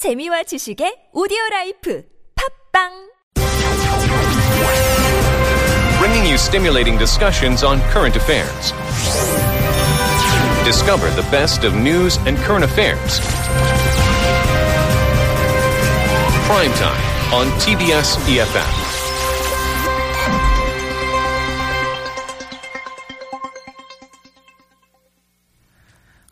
재미와 지식의 오디오 라이프 팝빵 bringing you stimulating discussions on current affairs. Discover the best of news and current affairs. Prime time on TBS EFM.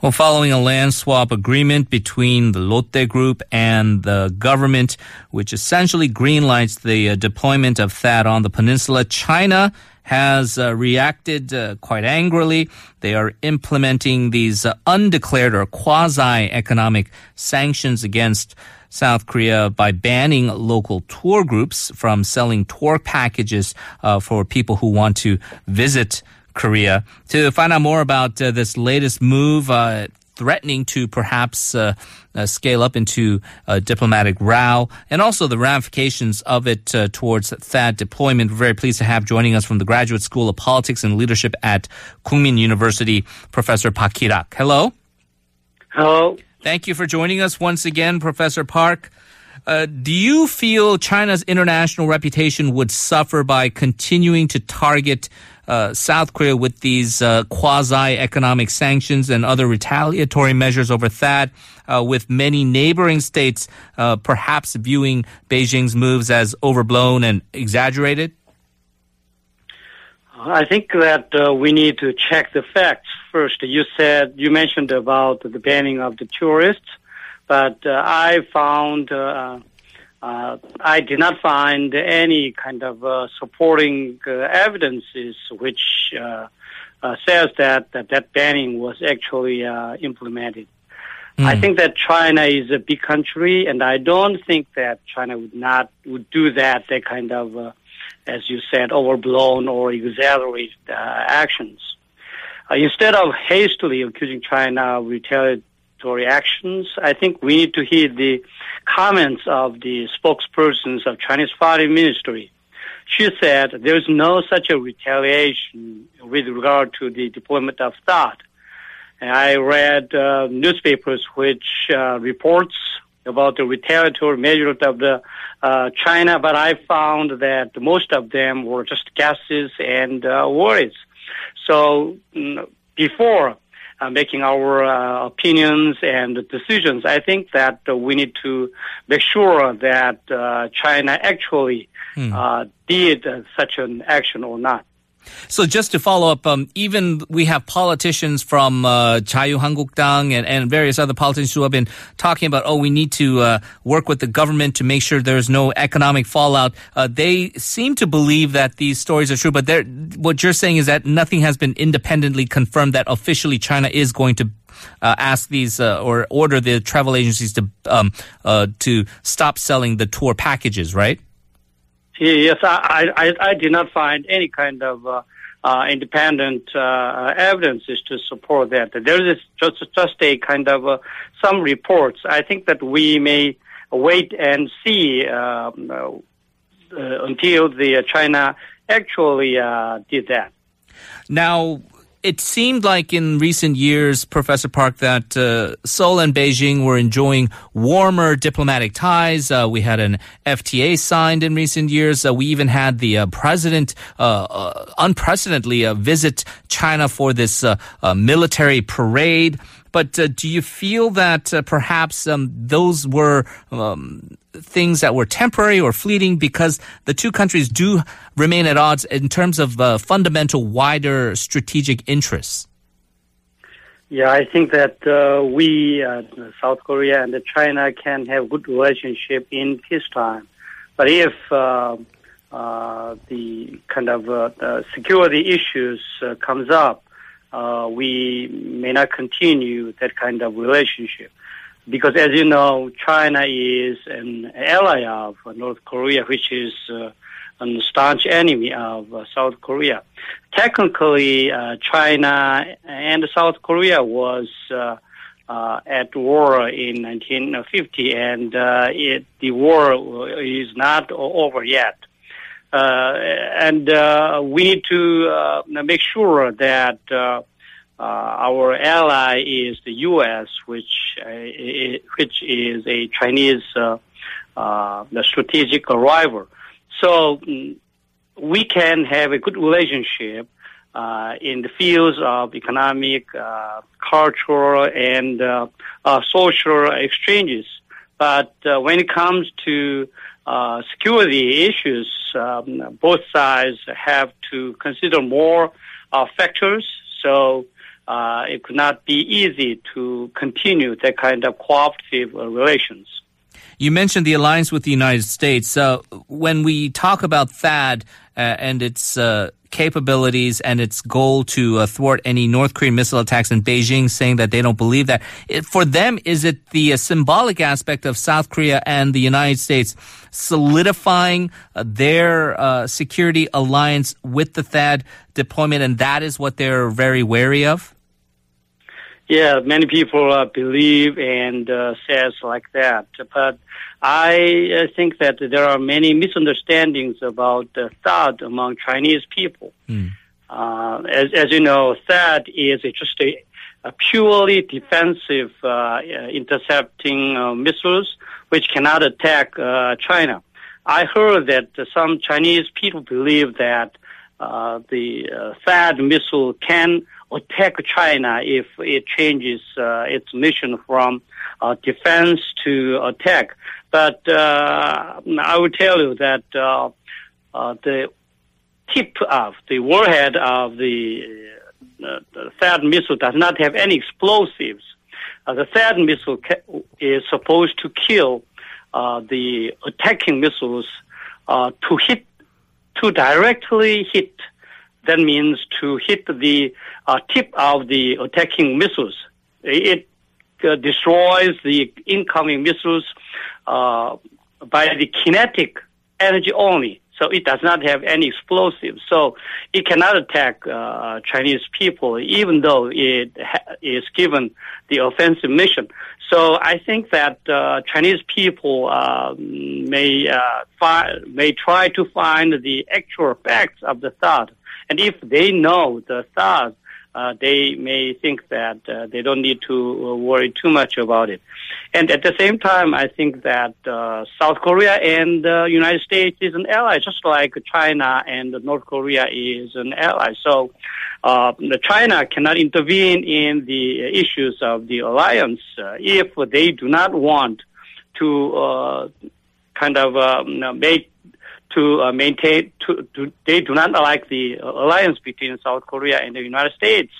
Well, following a land swap agreement between the Lotte Group and the government, which essentially greenlights the uh, deployment of THAAD on the peninsula, China has uh, reacted uh, quite angrily. They are implementing these uh, undeclared or quasi-economic sanctions against South Korea by banning local tour groups from selling tour packages uh, for people who want to visit Korea. To find out more about uh, this latest move, uh, threatening to perhaps uh, uh, scale up into a diplomatic row, and also the ramifications of it uh, towards that deployment. We're very pleased to have joining us from the Graduate School of Politics and Leadership at Kookmin University, Professor Park Ki-rak. Hello. Hello. Thank you for joining us once again, Professor Park. Uh, do you feel China's international reputation would suffer by continuing to target uh, South Korea with these uh, quasi-economic sanctions and other retaliatory measures over that, uh, with many neighboring states uh, perhaps viewing Beijing's moves as overblown and exaggerated? I think that uh, we need to check the facts first. You said you mentioned about the banning of the tourists, but I found uh, I did not find any kind of uh, supporting uh, evidences which uh, uh, says that, that that banning was actually uh, implemented. I think that China is a big country, and I don't think that China would not would do that. That kind of, uh, as you said, overblown or exaggerated uh, actions. Uh, instead of hastily accusing China of retaliatory actions, I think we need to hear the comments of the spokespersons of Chinese Foreign Ministry. She said there's no such a retaliation with regard to the deployment of THAAD. And I read uh, newspapers which uh, reports about the retaliatory measures of the uh, China, but I found that most of them were just guesses and uh, worries. So mm, before uh, making our uh, opinions and decisions, I think that uh, we need to make sure that uh, China actually uh, did uh, such an action or not. So just to follow up, um, even we have politicians from uh, Chayu Hangukdang and, and various other politicians who have been talking about, oh, we need to uh, work with the government to make sure there's no economic fallout. Uh, they seem to believe that these stories are true, but what you're saying is that nothing has been independently confirmed that officially China is going to uh, ask these uh, or order the travel agencies to um, uh, to stop selling the tour packages, right? Yes, I, I, I did not find any kind of uh, uh, independent uh, evidences to support that. There is just just a kind of uh, some reports. I think that we may wait and see um, uh, uh, until the China actually uh, did that. Now, it seemed like in recent years, Professor Park, that uh, Seoul and Beijing were enjoying warmer diplomatic ties. Uh, we had an FTA signed in recent years. Uh, we even had the uh, president uh, uh, unprecedentedly visit China for this military parade. But do you feel that perhaps um, those were um, things that were temporary or fleeting because the two countries do remain at odds in terms of uh, fundamental, wider strategic interests? Yeah, I think that uh, we, uh, South Korea and China, can have good relationship in peacetime. But if uh, uh, the kind of uh, security issues uh, comes up, we may not continue that kind of relationship. Because as you know, China is an ally of North Korea, which is uh, a staunch enemy of uh, South Korea. Technically, uh, China and South Korea was uh, uh, at war in 1950, and uh, it, the war is not over yet. And we need to make sure that uh, our ally is the U.S., which uh, i- which is a Chinese uh, uh, strategic rival. So mm, we can have a good relationship uh, in the fields of economic, uh, cultural, and social exchanges. But when it comes to uh, security issues, um, both sides have to consider more factors. So uh, it could not be easy to continue that kind of cooperative uh, relations. You mentioned the alliance with the United States. Uh, when we talk about THAAD uh, and its uh, capabilities and its goal to thwart any North Korean missile attacks in Beijing, saying that they don't believe that, it, for them, is it the uh, symbolic aspect of South Korea and the United States solidifying uh, their security alliance with the THAAD deployment, and that is what they're very wary of? Yeah, many people uh, believe and uh, says like that, but I uh, think that there are many misunderstandings about uh, THAAD among Chinese people. Uh, as, as you know, THAAD is just a, a purely defensive uh, uh, intercepting uh, missiles which cannot attack uh, China. I heard that some Chinese people believe that uh, the uh, THAAD missile can attack China if it changes uh, its mission from uh, defense to attack. But uh, I will tell you that the tip of the warhead of the, uh, the THAAD missile does not have any explosives. Uh, the THAAD missile ca- is supposed to kill uh, the attacking missiles to hit, to directly hit. That means to hit the uh, tip of the attacking missiles. It uh, destroys the incoming missiles uh, by the kinetic energy only. So it does not have any explosives. So it cannot attack uh, Chinese people, even though it ha- is given the offensive mission. So I think that uh, Chinese people uh, may fi- may try to find the actual facts of the THAAD, and if they know the THAAD, uh, they may think that uh, they don't need to uh, worry too much about it. And at the same time, I think that uh, South Korea and the United States is an ally, just like China and North Korea is an ally. So uh, China cannot intervene in the issues of the alliance uh, if they do not want to kind of make to uh, maintain to, to they do not like the uh, alliance between South Korea and the United States.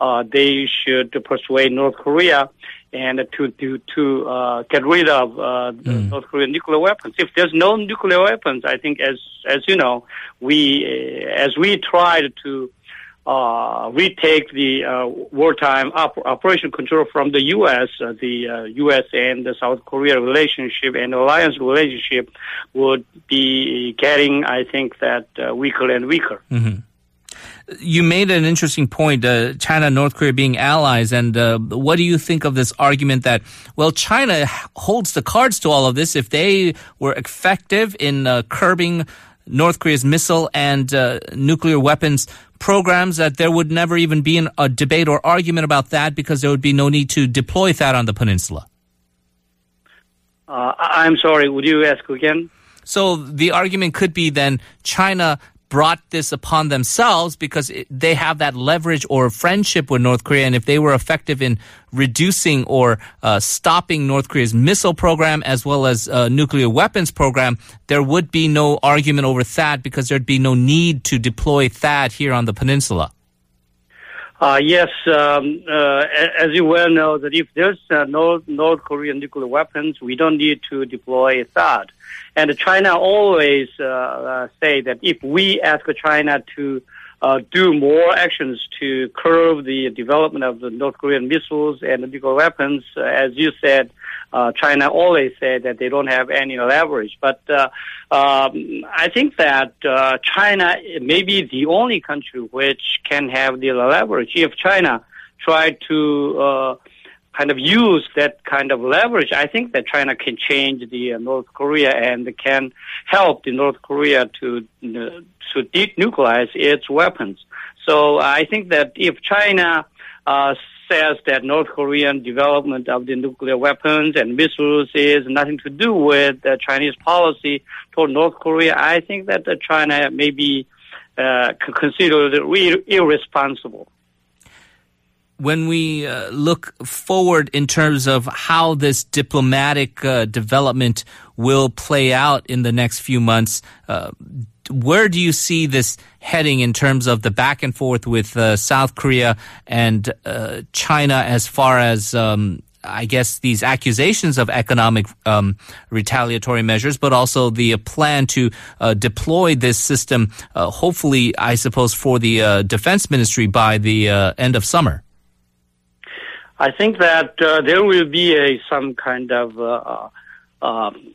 Uh, they should persuade North Korea and to to to uh, get rid of uh, the North Korean nuclear weapons. If there's no nuclear weapons, I think as as you know, we uh, as we tried to uh, retake the uh, wartime op- operation control from the U.S., uh, the uh, U.S. and the South Korea relationship and alliance relationship would be getting, I think, that uh, weaker and weaker. You made an interesting point, uh, China and North Korea being allies. And uh, what do you think of this argument that, well, China holds the cards to all of this? If they were effective in uh, curbing North Korea's missile and uh, nuclear weapons programs, that there would never even be an, a debate or argument about that because there would be no need to deploy that on the peninsula. Uh, I'm sorry, would you ask again? So the argument could be then China brought this upon themselves because they have that leverage or friendship with North Korea. And if they were effective in reducing or uh, stopping North Korea's missile program as well as uh, nuclear weapons program, there would be no argument over THAAD because there'd be no need to deploy THAAD here on the peninsula. Uh, yes, um, uh, as you well know, that if there's uh, no North Korean nuclear weapons, we don't need to deploy THAAD. And China always uh, uh, say that if we ask China to uh, do more actions to curb the development of the North Korean missiles and nuclear weapons, uh, as you said, uh, China always said that they don't have any leverage. But uh, um, I think that uh, China may be the only country which can have the leverage. If China tried to uh, kind of use that kind of leverage, I think that China can change the uh, North Korea and can help the North Korea to uh, to denuclearize its weapons. So I think that if China uh, says that North Korean development of the nuclear weapons and missiles is nothing to do with the Chinese policy toward North Korea, I think that China may be uh, considered irresponsible when we uh, look forward in terms of how this diplomatic uh, development will play out in the next few months, uh, where do you see this heading in terms of the back and forth with uh, South Korea and uh, China as far as um, I guess these accusations of economic um, retaliatory measures, but also the plan to uh, deploy this system, uh, hopefully, I suppose, for the uh, defense ministry by the uh, end of summer. I think that uh, there will be a some kind of um,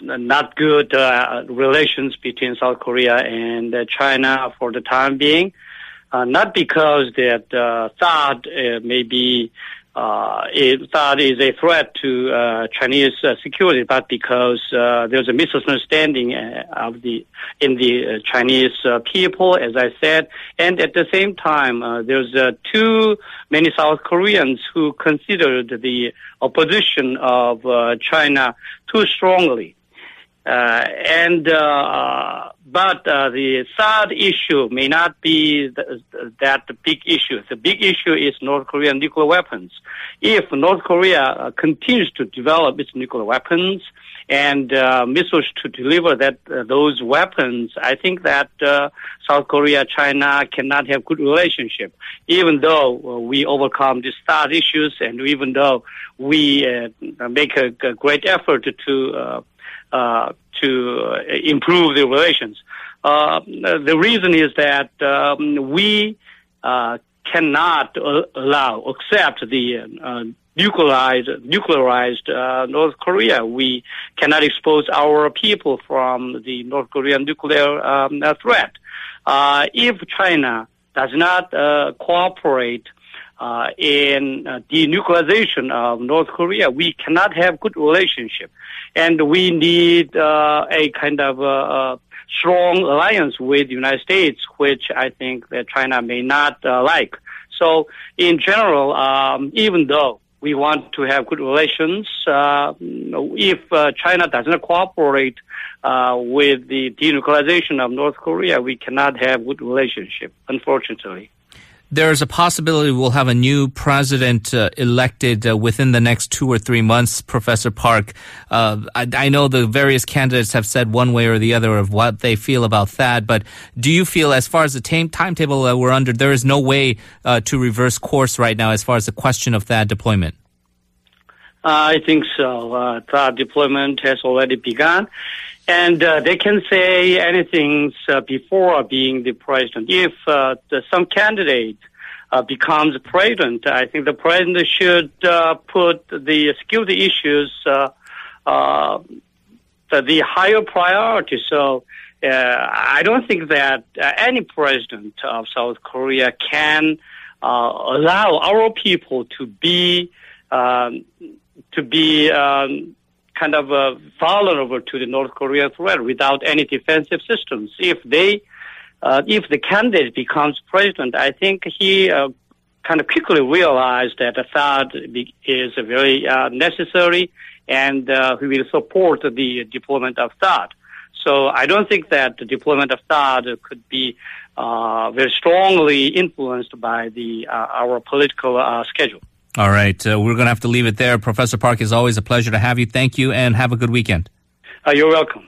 not good uh, relations between South Korea and uh, China for the time being. Uh, not because that uh, THAAD uh, may be uh, it, THAAD is a threat to uh, Chinese uh, security, but because uh, there's a misunderstanding uh, of the in the uh, Chinese people, as I said, and at the same time, there's too many South Koreans who considered the opposition of China too strongly. Uh, and uh, uh, but uh, the THAAD issue may not be the, that big issue. The big issue is North Korean nuclear weapons. If North Korea uh, continues to develop its nuclear weapons and uh, missiles to deliver that those weapons, I think that South Korea, China cannot have good relationship. Even though we overcome these THAAD issues, and even though we make a, a, great effort to uh, to improve the relations. Uh, the reason is that um, we uh, cannot allow, accept the uh, nuclearized, nuclearized uh, North Korea. We cannot expose our people from the North Korean nuclear um, threat. Uh, if China does not cooperate uh, in uh, denuclearization of North Korea, we cannot have good relationship, and we need uh, a kind of uh, strong alliance with the United States, which I think that China may not uh, like. So, in general, um, even though we want to have good relations, uh, if China does not cooperate with the denuclearization of North Korea, we cannot have good relationship, unfortunately there's a possibility we'll have a new president uh, elected uh, within the next two or three months, Professor Park. Uh, I, I, know the various candidates have said one way or the other of what they feel about that, but do you feel, as far as the time, timetable that we're under, there is no way uh, to reverse course right now as far as the question of that deployment? I think so. Uh, THAAD deployment has already begun. And uh, they can say anything uh, before being the president. If uh, the, some candidate uh, becomes president, I think the president should uh, put the security issues uh, the, the higher priority. So I don't think that any president of South Korea can allow our people to be um, to be um, kind of uh, vulnerable to the North Korea threat without any defensive systems. If they, uh, if the candidate becomes president, I think he uh, kind of quickly realized that THAAD is very uh, necessary and uh, he will support the deployment of THAAD. So I don't think that the deployment of THAAD could be uh, very strongly influenced by the our political schedule. All right. Uh, we're going to have to leave it there. Professor Park, is always a pleasure to have you. Thank you and have a good weekend. Uh, you're welcome.